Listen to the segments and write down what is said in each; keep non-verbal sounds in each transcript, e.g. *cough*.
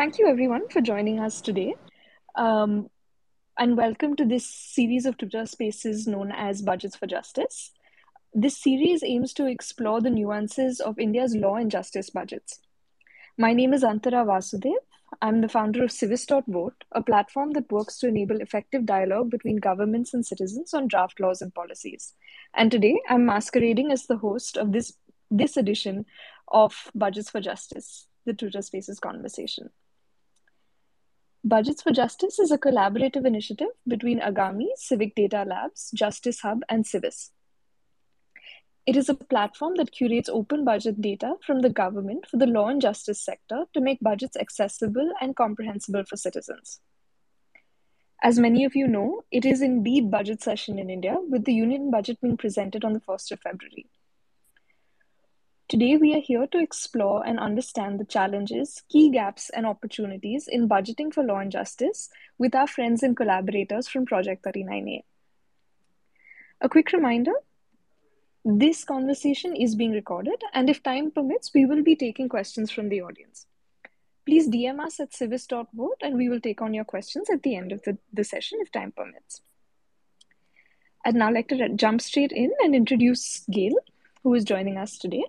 thank you everyone for joining us today. Um, and welcome to this series of Twitter spaces known as Budgets for Justice. This series aims to explore the nuances of India's law and justice budgets. My name is Antara Vasudev. I'm the founder of Civis.vote, a platform that works to enable effective dialogue between governments and citizens on draft laws and policies. And today I'm masquerading as the host of this, this edition of Budgets for Justice, the Twitter Spaces conversation. Budgets for Justice is a collaborative initiative between Agami, Civic Data Labs, Justice Hub, and Civis. It is a platform that curates open budget data from the government for the law and justice sector to make budgets accessible and comprehensible for citizens. As many of you know, it is indeed budget session in India, with the union budget being presented on the 1st of February. Today, we are here to explore and understand the challenges, key gaps, and opportunities in budgeting for law and justice with our friends and collaborators from Project 39A. A quick reminder this conversation is being recorded, and if time permits, we will be taking questions from the audience. Please DM us at civis.vote and we will take on your questions at the end of the, the session if time permits. I'd now like to jump straight in and introduce Gail, who is joining us today.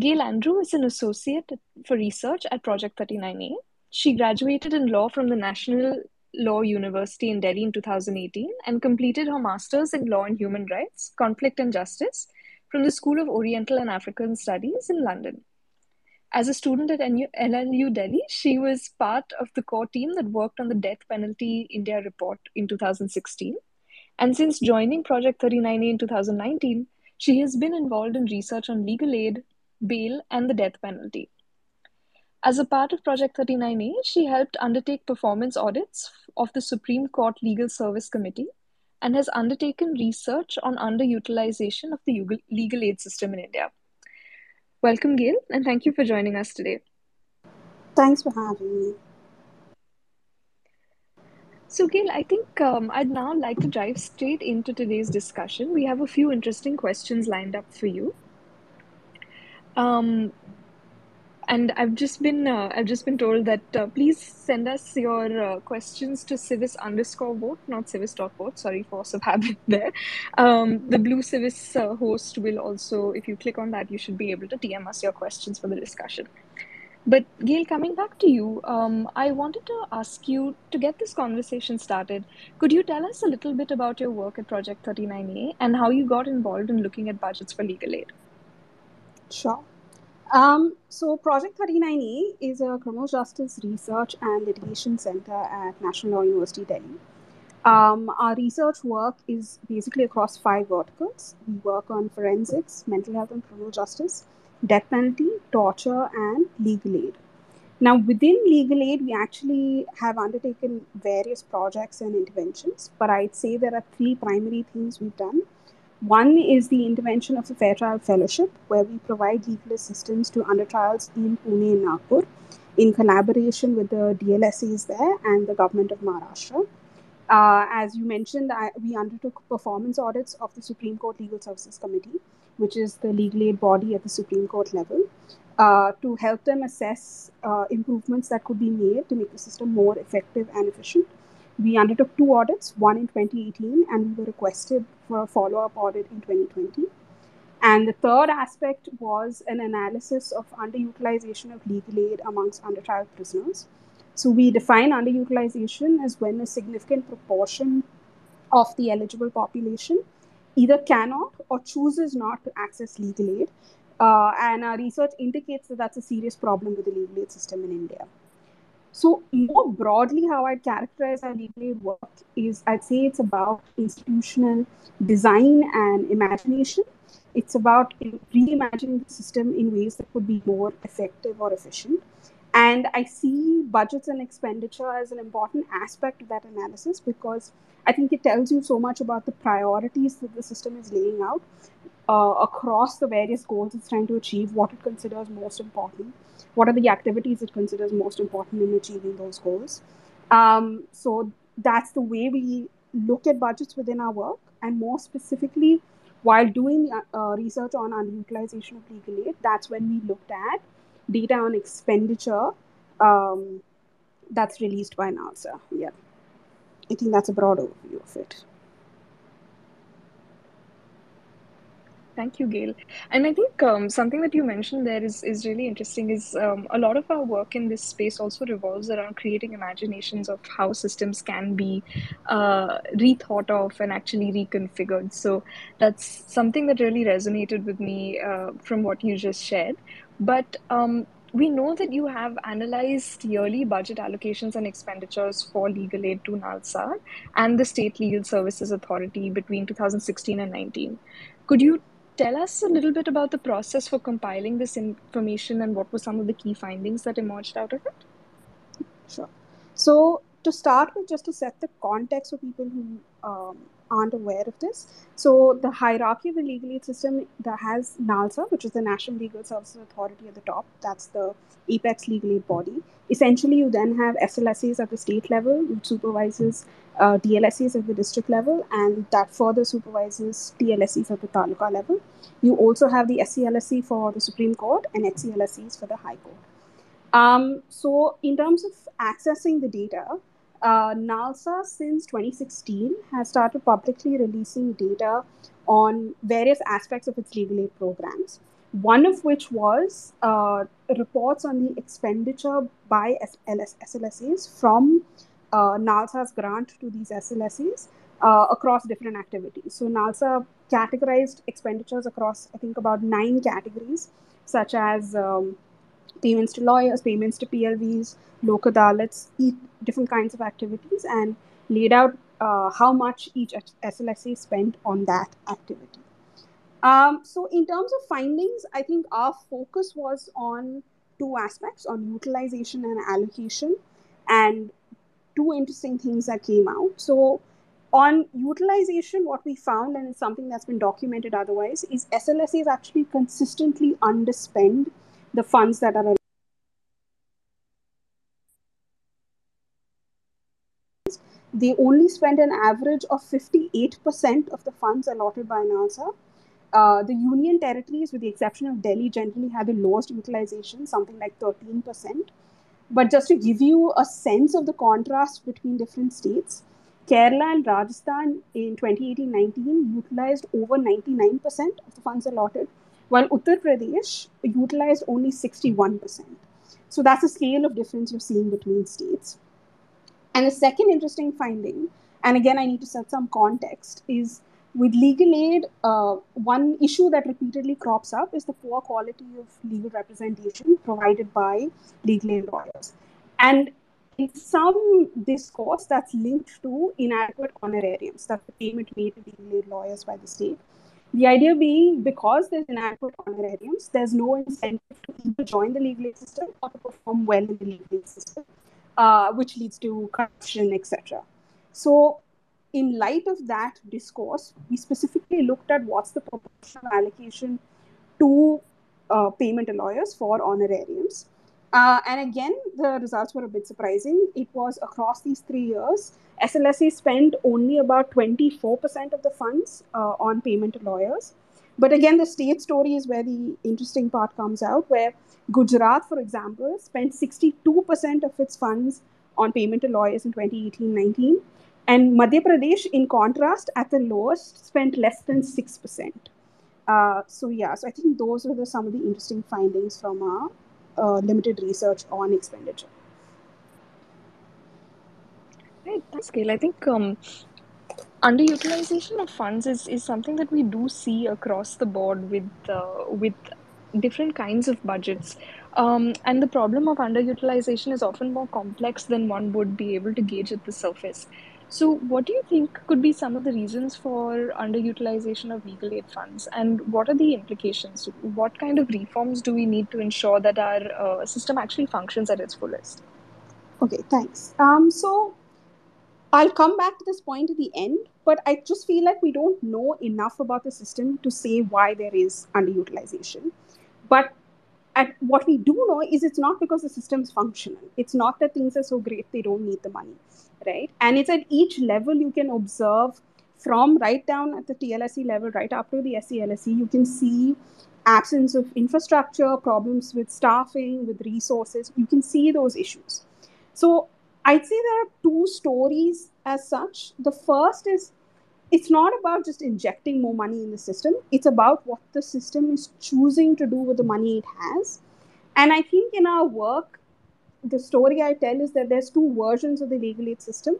Gail Andrew is an associate for research at Project 39A. She graduated in law from the National Law University in Delhi in 2018 and completed her master's in law and human rights, conflict and justice from the School of Oriental and African Studies in London. As a student at NLU Delhi, she was part of the core team that worked on the Death Penalty India report in 2016. And since joining Project 39A in 2019, she has been involved in research on legal aid, bail, and the death penalty. As a part of Project 39A, she helped undertake performance audits of the Supreme Court Legal Service Committee and has undertaken research on underutilization of the legal aid system in India. Welcome, Gail, and thank you for joining us today. Thanks for having me. So, Gail, I think um, I'd now like to dive straight into today's discussion. We have a few interesting questions lined up for you. Um, and I've just been uh, I've just been told that uh, please send us your uh, questions to civis underscore vote, not civis dot vote. Sorry, of *laughs* habit there. Um, the blue civis uh, host will also, if you click on that, you should be able to DM us your questions for the discussion. But Gail, coming back to you, um, I wanted to ask you to get this conversation started. Could you tell us a little bit about your work at Project 39A and how you got involved in looking at budgets for legal aid? Sure. Um, so, Project 39A is a criminal justice research and litigation center at National Law University, Delhi. Um, our research work is basically across five verticals. We work on forensics, mental health and criminal justice, death penalty, torture, and legal aid. Now, within legal aid, we actually have undertaken various projects and interventions, but I'd say there are three primary things we've done. One is the intervention of the Fair Trial Fellowship, where we provide legal assistance to under trials in Pune and Nagpur in collaboration with the DLSAs there and the government of Maharashtra. Uh, as you mentioned, I, we undertook performance audits of the Supreme Court Legal Services Committee, which is the legal aid body at the Supreme Court level, uh, to help them assess uh, improvements that could be made to make the system more effective and efficient. We undertook two audits, one in 2018, and we were requested for a follow up audit in 2020. And the third aspect was an analysis of underutilization of legal aid amongst undertrial prisoners. So we define underutilization as when a significant proportion of the eligible population either cannot or chooses not to access legal aid. Uh, and our research indicates that that's a serious problem with the legal aid system in India. So, more broadly, how I'd characterize our legal work is I'd say it's about institutional design and imagination. It's about reimagining the system in ways that could be more effective or efficient. And I see budgets and expenditure as an important aspect of that analysis because I think it tells you so much about the priorities that the system is laying out uh, across the various goals it's trying to achieve, what it considers most important, what are the activities it considers most important in achieving those goals. Um, so that's the way we look at budgets within our work, and more specifically, while doing uh, research on underutilization of legal aid, that's when we looked at data on expenditure um, that's released by NALSA. Yeah, I think that's a broad overview of it. Thank you, Gail. And I think um, something that you mentioned there is is really interesting. Is um, a lot of our work in this space also revolves around creating imaginations of how systems can be uh, rethought of and actually reconfigured. So that's something that really resonated with me uh, from what you just shared. But um, we know that you have analyzed yearly budget allocations and expenditures for legal aid to NALSA and the State Legal Services Authority between 2016 and 19. Could you tell us a little bit about the process for compiling this information and what were some of the key findings that emerged out of it? Sure. So, to start with, just to set the context for people who um, aren't aware of this. So the hierarchy of the legal aid system that has NALSA, which is the National Legal Services Authority at the top, that's the apex legal aid body. Essentially, you then have SLSAs at the state level, which supervises uh, DLSAs at the district level, and that further supervises TLSCs at the taluka level. You also have the SCLSC for the Supreme Court and HCLSCs for the High Court. Um, so, in terms of accessing the data, uh, NALSA since 2016 has started publicly releasing data on various aspects of its legal aid programs. One of which was uh, reports on the expenditure by SLS, from uh, NALSA's grant to these SLSAs uh, across different activities. So NALSA categorized expenditures across, I think, about nine categories, such as um, payments to lawyers, payments to PLVs, Lok Adalats, different kinds of activities, and laid out uh, how much each SLSA spent on that activity. Um, so, in terms of findings, I think our focus was on two aspects on utilization and allocation, and two interesting things that came out. So, on utilization, what we found, and it's something that's been documented otherwise, is SLSAs actually consistently underspend the funds that are allotted. they only spend an average of 58% of the funds allotted by NALSA. Uh, the union territories, with the exception of Delhi, generally have the lowest utilization, something like 13%. But just to give you a sense of the contrast between different states, Kerala and Rajasthan in 2018 19 utilized over 99% of the funds allotted, while Uttar Pradesh utilized only 61%. So that's the scale of difference you're seeing between states. And the second interesting finding, and again, I need to set some context, is with legal aid, uh, one issue that repeatedly crops up is the poor quality of legal representation provided by legal aid lawyers. And in some discourse that's linked to inadequate honorariums, that's the payment made to legal aid lawyers by the state. The idea being because there's inadequate honorariums, there's no incentive to either join the legal aid system or to perform well in the legal aid system uh, which leads to corruption, etc. So, in light of that discourse, we specifically looked at what's the proportional allocation to uh, payment to lawyers for honorariums. Uh, and again, the results were a bit surprising. It was across these three years, SLSA spent only about 24% of the funds uh, on payment to lawyers. But again, the state story is where the interesting part comes out, where Gujarat, for example, spent 62% of its funds on payment to lawyers in 2018 19. And Madhya Pradesh, in contrast, at the lowest, spent less than 6%. Uh, so, yeah, so I think those were the, some of the interesting findings from our uh, limited research on expenditure. Right, that's good. I think um, underutilization of funds is, is something that we do see across the board with uh, with different kinds of budgets. Um, and the problem of underutilization is often more complex than one would be able to gauge at the surface. So, what do you think could be some of the reasons for underutilization of legal aid funds, and what are the implications? What kind of reforms do we need to ensure that our uh, system actually functions at its fullest? Okay, thanks. Um, so, I'll come back to this point at the end, but I just feel like we don't know enough about the system to say why there is underutilization. But at, what we do know is it's not because the system's functional. It's not that things are so great they don't need the money, right? And it's at each level you can observe from right down at the TLSC level, right up to the SCLSC, you can see absence of infrastructure, problems with staffing, with resources. You can see those issues. So I'd say there are two stories as such. The first is it's not about just injecting more money in the system, it's about what the system is choosing to do with the money it has. And I think in our work, the story I tell is that there's two versions of the legal aid system.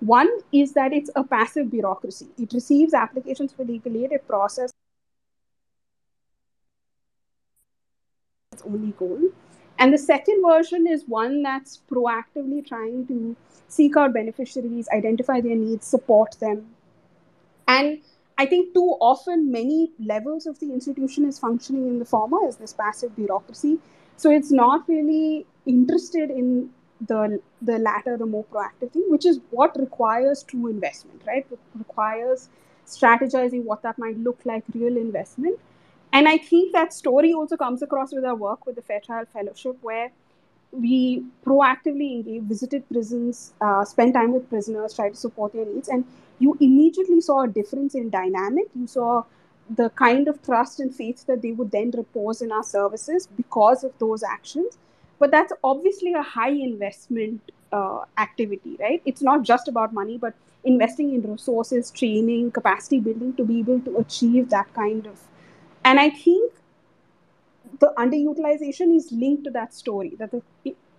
One is that it's a passive bureaucracy. It receives applications for legal aid, it processes its only goal. And the second version is one that's proactively trying to seek out beneficiaries, identify their needs, support them. And I think too often many levels of the institution is functioning in the former as this passive bureaucracy. So it's not really interested in the the latter, the more proactive thing, which is what requires true investment, right? It requires strategizing what that might look like, real investment. And I think that story also comes across with our work with the Fair Trial Fellowship, where we proactively engaged, visited prisons, uh, spent time with prisoners, tried to support their needs, and you immediately saw a difference in dynamic. You saw the kind of trust and faith that they would then repose in our services because of those actions. But that's obviously a high investment uh, activity, right? It's not just about money, but investing in resources, training, capacity building to be able to achieve that kind of. And I think the underutilization is linked to that story that the,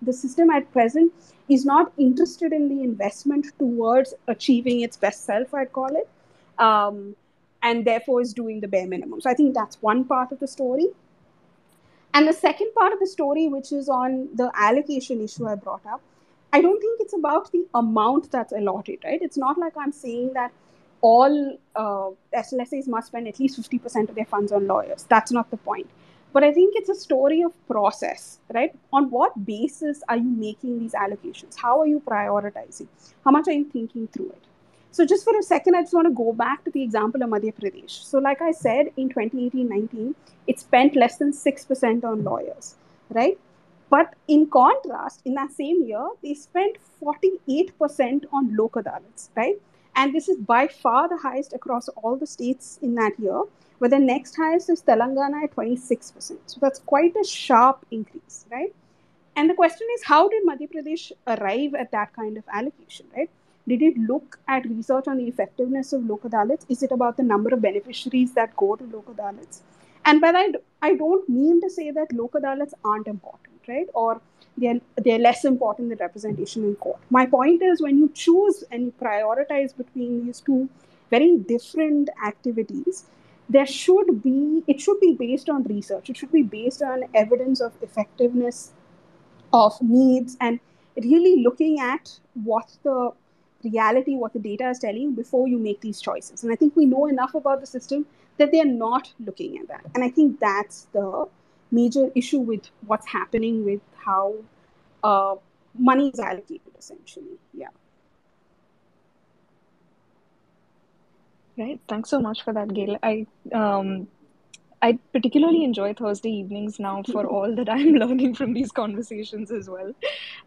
the system at present is not interested in the investment towards achieving its best self, I'd call it, um, and therefore is doing the bare minimum. So I think that's one part of the story. And the second part of the story, which is on the allocation issue I brought up, I don't think it's about the amount that's allotted, right? It's not like I'm saying that all uh, SLSAs must spend at least 50% of their funds on lawyers. That's not the point. But I think it's a story of process, right? On what basis are you making these allocations? How are you prioritizing? How much are you thinking through it? So, just for a second, I just want to go back to the example of Madhya Pradesh. So, like I said, in 2018 19, it spent less than 6% on lawyers, right? But in contrast, in that same year, they spent 48% on Lok Adalats, right? And this is by far the highest across all the states in that year where the next highest is Telangana at 26%. So that's quite a sharp increase, right? And the question is, how did Madhya Pradesh arrive at that kind of allocation, right? Did it look at research on the effectiveness of Lok Adalats? Is it about the number of beneficiaries that go to Lok Adalats? And by that, I don't mean to say that Lok Adalats aren't important, right? Or they're, they're less important than representation in court. My point is when you choose and you prioritize between these two very different activities, there should be it should be based on research it should be based on evidence of effectiveness of needs and really looking at what the reality what the data is telling you before you make these choices and i think we know enough about the system that they're not looking at that and i think that's the major issue with what's happening with how uh, money is allocated essentially yeah Right. Thanks so much for that, Gail. I um, I particularly enjoy Thursday evenings now for *laughs* all that I'm *laughs* learning from these conversations as well.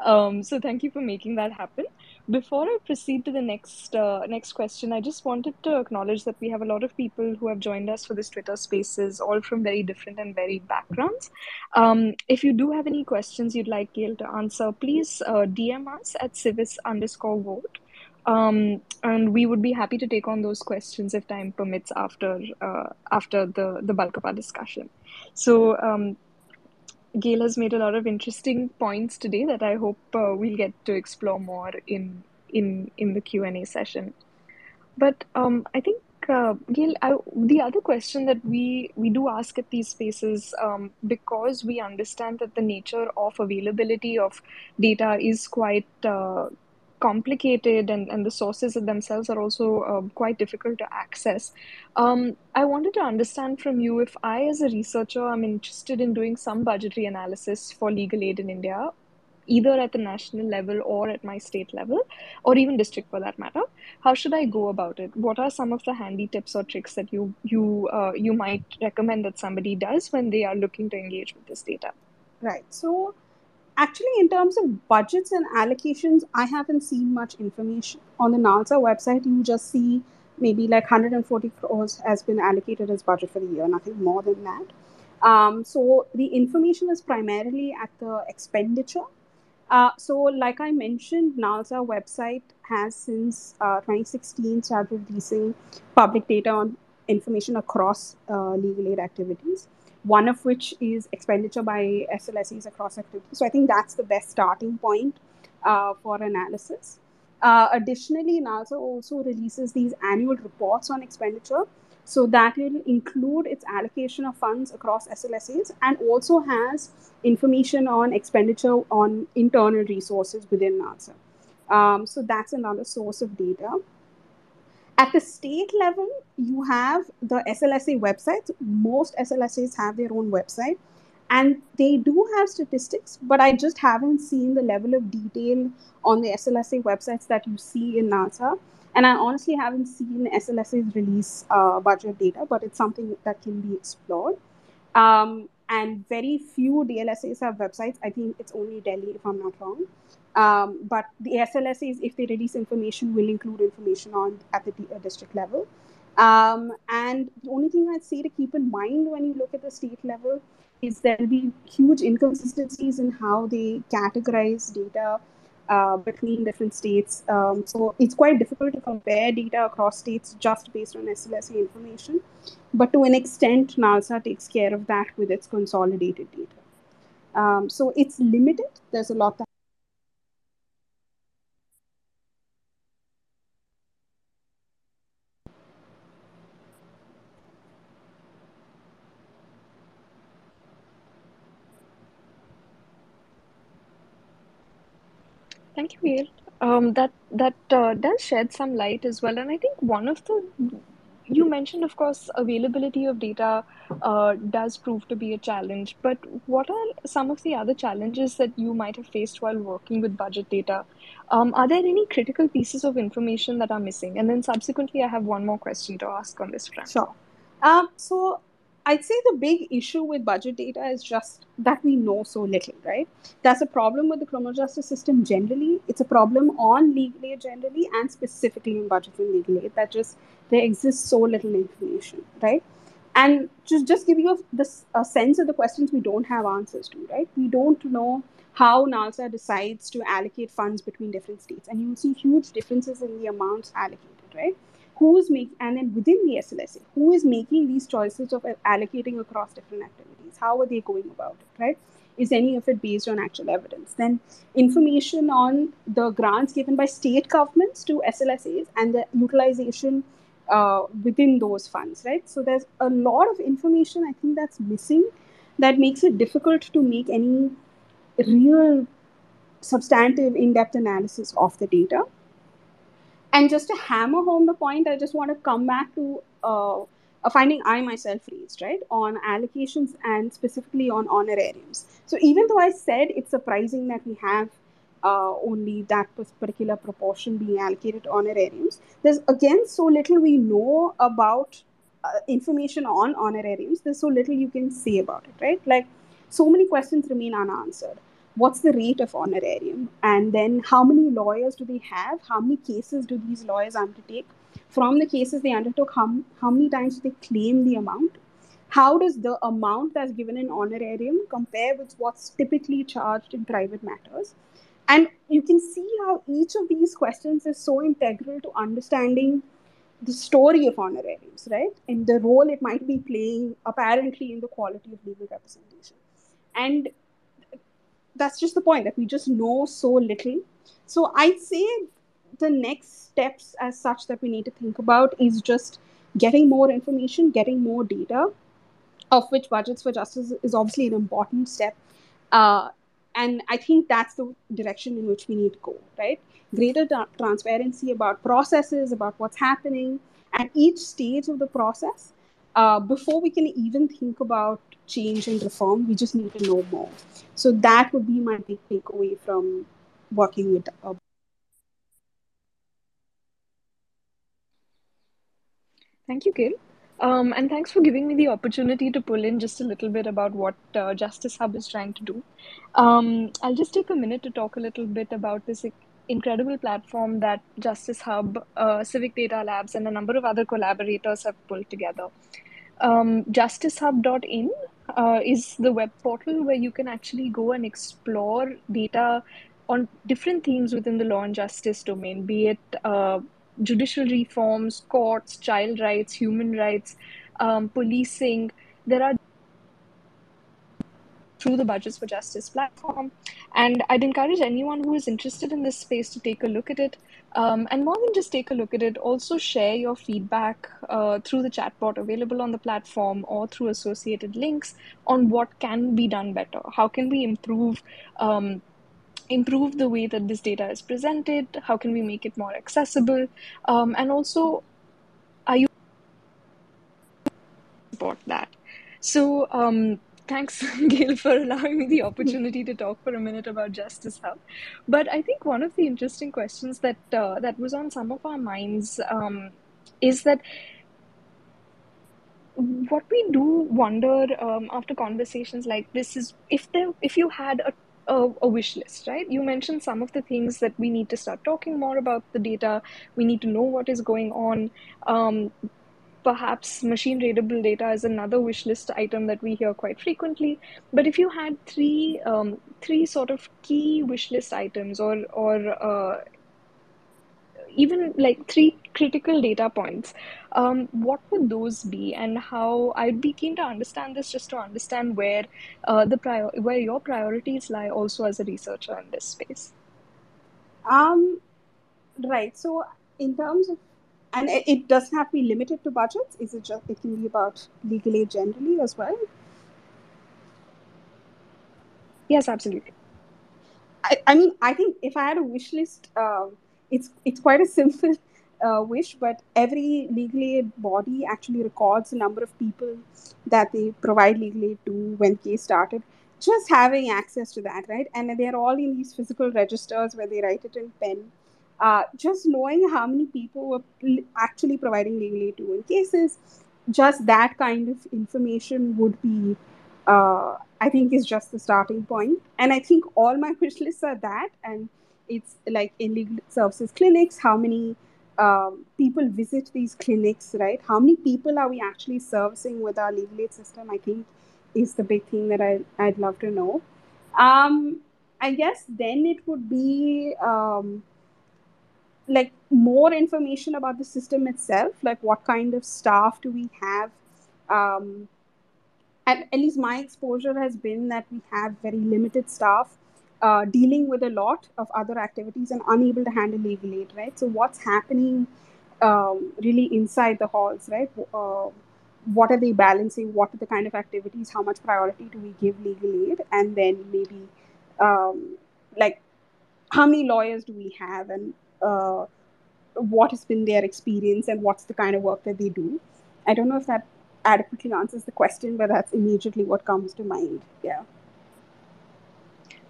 Um, so thank you for making that happen. Before I proceed to the next uh, next question, I just wanted to acknowledge that we have a lot of people who have joined us for this Twitter Spaces, all from very different and varied backgrounds. Um, if you do have any questions you'd like Gail to answer, please uh, DM us at civis underscore vote um, and we would be happy to take on those questions if time permits after uh, after the the bulk of our discussion. So. Um, Gail has made a lot of interesting points today that I hope uh, we'll get to explore more in in in the Q and A session. But um, I think uh, Gail, I, the other question that we we do ask at these spaces, um, because we understand that the nature of availability of data is quite uh, complicated and, and the sources themselves are also uh, quite difficult to access. Um, I wanted to understand from you if I, as a researcher, am interested in doing some budgetary analysis for legal aid in India, either at the national level or at my state level, or even district for that matter. How should I go about it? What are some of the handy tips or tricks that you you uh, you might recommend that somebody does when they are looking to engage with this data? Right. So actually in terms of budgets and allocations i haven't seen much information on the nalsa website you just see maybe like 140 crores has been allocated as budget for the year nothing more than that Um, so the information is primarily at the expenditure. Uh, so, like I mentioned, NALSA website has since uh, 2016 started releasing public data on information across uh, legal aid activities. One of which is expenditure by SLSEs across activities. So I think that's the best starting point uh, for analysis. Uh, additionally, NALSA also releases these annual reports on expenditure. So that will include its allocation of funds across SLSAs and also has information on expenditure on internal resources within NALSA. Um, so that's another source of data. At the state level, you have the SLSA websites. Most SLSAs have their own website and they do have statistics, but I just haven't seen the level of detail on the SLSA websites that you see in NALSA. And I honestly haven't seen SLSA's release uh, budget data, but it's something that can be explored. Um, and very few DLSAs have websites. I think it's only Delhi, if I'm not wrong. Um, but the SLSAs, if they release information, will include information on at the uh, district level. Um, and the only thing I'd say to keep in mind when you look at the state level is there'll be huge inconsistencies in how they categorize data uh, between different states. Um, so it's quite difficult to compare data across states just based on SLSA information. But to an extent, NALSA takes care of that with its consolidated data. Um, so it's limited. There's a lot that Thank you, Gail. Um, that that uh, does shed some light as well, and I think one of the you mentioned, of course, availability of data uh, does prove to be a challenge. But what are some of the other challenges that you might have faced while working with budget data? Um, are there any critical pieces of information that are missing? And then subsequently, I have one more question to ask on this front. Sure. Um, so I'd say the big issue with budget data is just that we know so little, right? That's a problem with the criminal justice system generally. It's a problem on legal aid generally and specifically in budget and legal aid that just there exists so little information, right? And just just give you a, this a sense of the questions we don't have answers to, right? We don't know how NALSA decides to allocate funds between different states, and you'll see huge differences in the amounts allocated, right? Who's making and then within the SLSA, who is making these choices of allocating across different activities? How are they going about it, right? Is any of it based on actual evidence? Then information on the grants given by state governments to SLSAs and the utilization uh, within those funds, right? So there's a lot of information I think that's missing that makes it difficult to make any real substantive in-depth analysis of the data and just to hammer home the point, I just want to come back to uh, a finding I myself raised, right, on allocations and specifically on honorariums. So even though I said it's surprising that we have uh, only that particular proportion being allocated honorariums, there's again so little we know about uh, information on honorariums. There's so little you can say about it, right? Like so many questions remain unanswered what's the rate of honorarium? And then how many lawyers do they have? How many cases do these lawyers undertake? From the cases they undertook how, how many times do they claim the amount? How does the amount that's given in honorarium compare with what's typically charged in private matters? And you can see how each of these questions is so integral to understanding the story of honorariums right? And the role it might be playing apparently in the quality of legal representation. And that's just the point that we just know so little. So I'd say the next steps as such that we need to think about is just getting more information, getting more data, of which budgets for justice is obviously an important step. Uh, and I think that's the direction in which we need to go, right? Greater tra- transparency about processes, about what's happening at each stage of the process. Uh, before we can even think about change and reform. We just need to know more. So that would be my big takeaway from working with. Uh, Thank you, Gail. Um, and thanks for giving me the opportunity to pull in just a little bit about what uh, Justice Hub is trying to do. Um, I'll just take a minute to talk a little bit about this incredible platform that Justice Hub, uh, Civic Data Labs, and a number of other collaborators have pulled together. Um, justicehub.in uh, is the web portal where you can actually go and explore data on different themes within the law and justice domain, be it uh, judicial reforms, courts, child rights, human rights, um, policing. There are through the Budgets for Justice platform. And I'd encourage anyone who is interested in this space to take a look at it. Um, and more than just take a look at it, also share your feedback uh, through the chatbot available on the platform or through associated links on what can be done better. How can we improve? Um, improve the way that this data is presented how can we make it more accessible um, and also are you support that so um, thanks, *laughs* Gail, for allowing me the *laughs* opportunity to talk for a minute about Justice Hub. But I think one of the interesting questions that uh, that was on some of our minds um, is that what we do wonder um, after conversations like this is if there if you had a a, a, wish list, right? You mentioned some of the things that we need to start talking more about the data. We need to know what is going on. Um, perhaps machine readable data is another wish list item that we hear quite frequently. But if you had three um, three sort of key wish list items or or uh, even like three critical data points, um, what would those be, and how? I'd be keen to understand this just to understand where uh, the prior where your priorities lie, also as a researcher in this space. Um, right. So in terms of and it, it, doesn't have to be limited to budgets. Is it just it can be about legal aid generally as well? Yes, absolutely. I, I mean, I think if I had a wish list, uh, it's it's quite a simple *laughs* uh, wish, but every legal aid body actually records the number of people that they provide legal aid to when case started. Just having access to that, right? And they're all in these physical registers where they write it in pen uh, just knowing how many people were actually providing legal aid to in cases, just that kind of information would be, uh, I think, is just the starting point. And I think all my *laughs* wish lists are that, and it's like in legal services clinics, how many um, people visit these clinics, right? How many people are we actually servicing with our legal aid system? I think is the big thing that I, I'd love to know. Um, I guess then it would be um, like more information about the system itself like what kind of staff do we have? Um, and at least my exposure has been that we have very limited staff uh, dealing with a lot of other activities and unable to handle legal aid right? So what's happening um, really inside the halls right? Uh, what are they balancing? What are the kind of activities? How much priority do we give legal aid? And then maybe um, like how many lawyers do we have? And uh, what has been their experience and what's the kind of work that they do. I don't know if that adequately answers the question, but that's immediately what comes to mind. Yeah.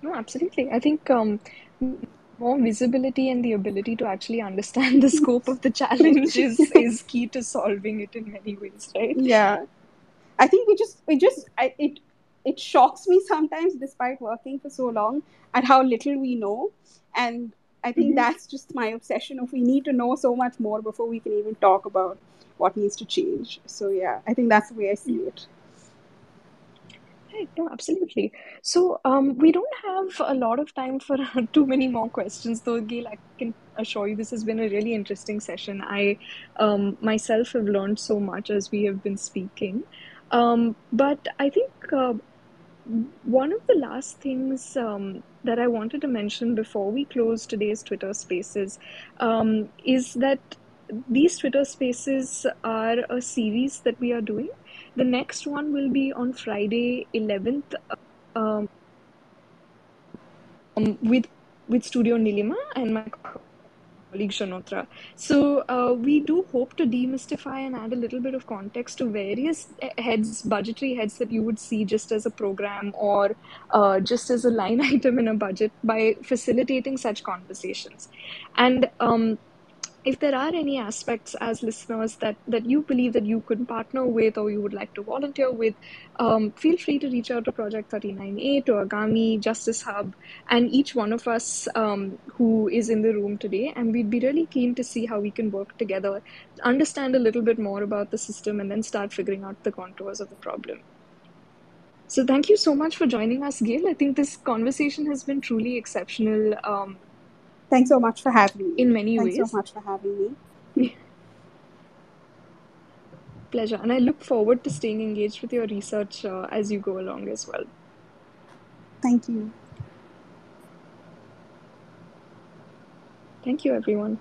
No, absolutely. I think um, more visibility and the ability to actually understand the scope of the *laughs* challenge is, is key to solving it in many ways, right? Yeah. I think we just we just I, it it shocks me sometimes, despite working for so long, at how little we know, and I think mm-hmm. that's just my obsession of we need to know so much more before we can even talk about what needs to change. So yeah, I think that's the way I see it. Right, no, absolutely. So um, we don't have a lot of time for *laughs* too many more questions, though, Gail. I can assure you this has been a really interesting session. I um, myself have learned so much as we have been speaking. Um, but I think uh, one of the last things um, that I wanted to mention before we close today's Twitter Spaces um, is that these Twitter Spaces are a series that we are doing. The next one will be on Friday, 11th, um, um, with with Studio Nilima and my colleague Shanotra. So uh, we do hope to demystify and add a little bit of context to various heads, budgetary heads that you would see just as a program or uh, just as a line *laughs* item in a budget by facilitating such conversations. And um, if there are any aspects as listeners that, that you believe that you could partner with or you would like to volunteer with, um, feel free to reach out to Project 39A, to Agami, Justice Hub, and each one of us um, who is in the room today. And we'd be really keen to see how we can work together, understand a little bit more about the system, and then start figuring out the contours of the problem. So thank you so much for joining us, Gail. I think this conversation has been truly exceptional. Um, Thanks so much for having me. In many Thanks ways. so much for having me. *laughs* Pleasure. And I look forward to staying engaged with your research uh, as you go along as well. Thank you. Thank you, everyone.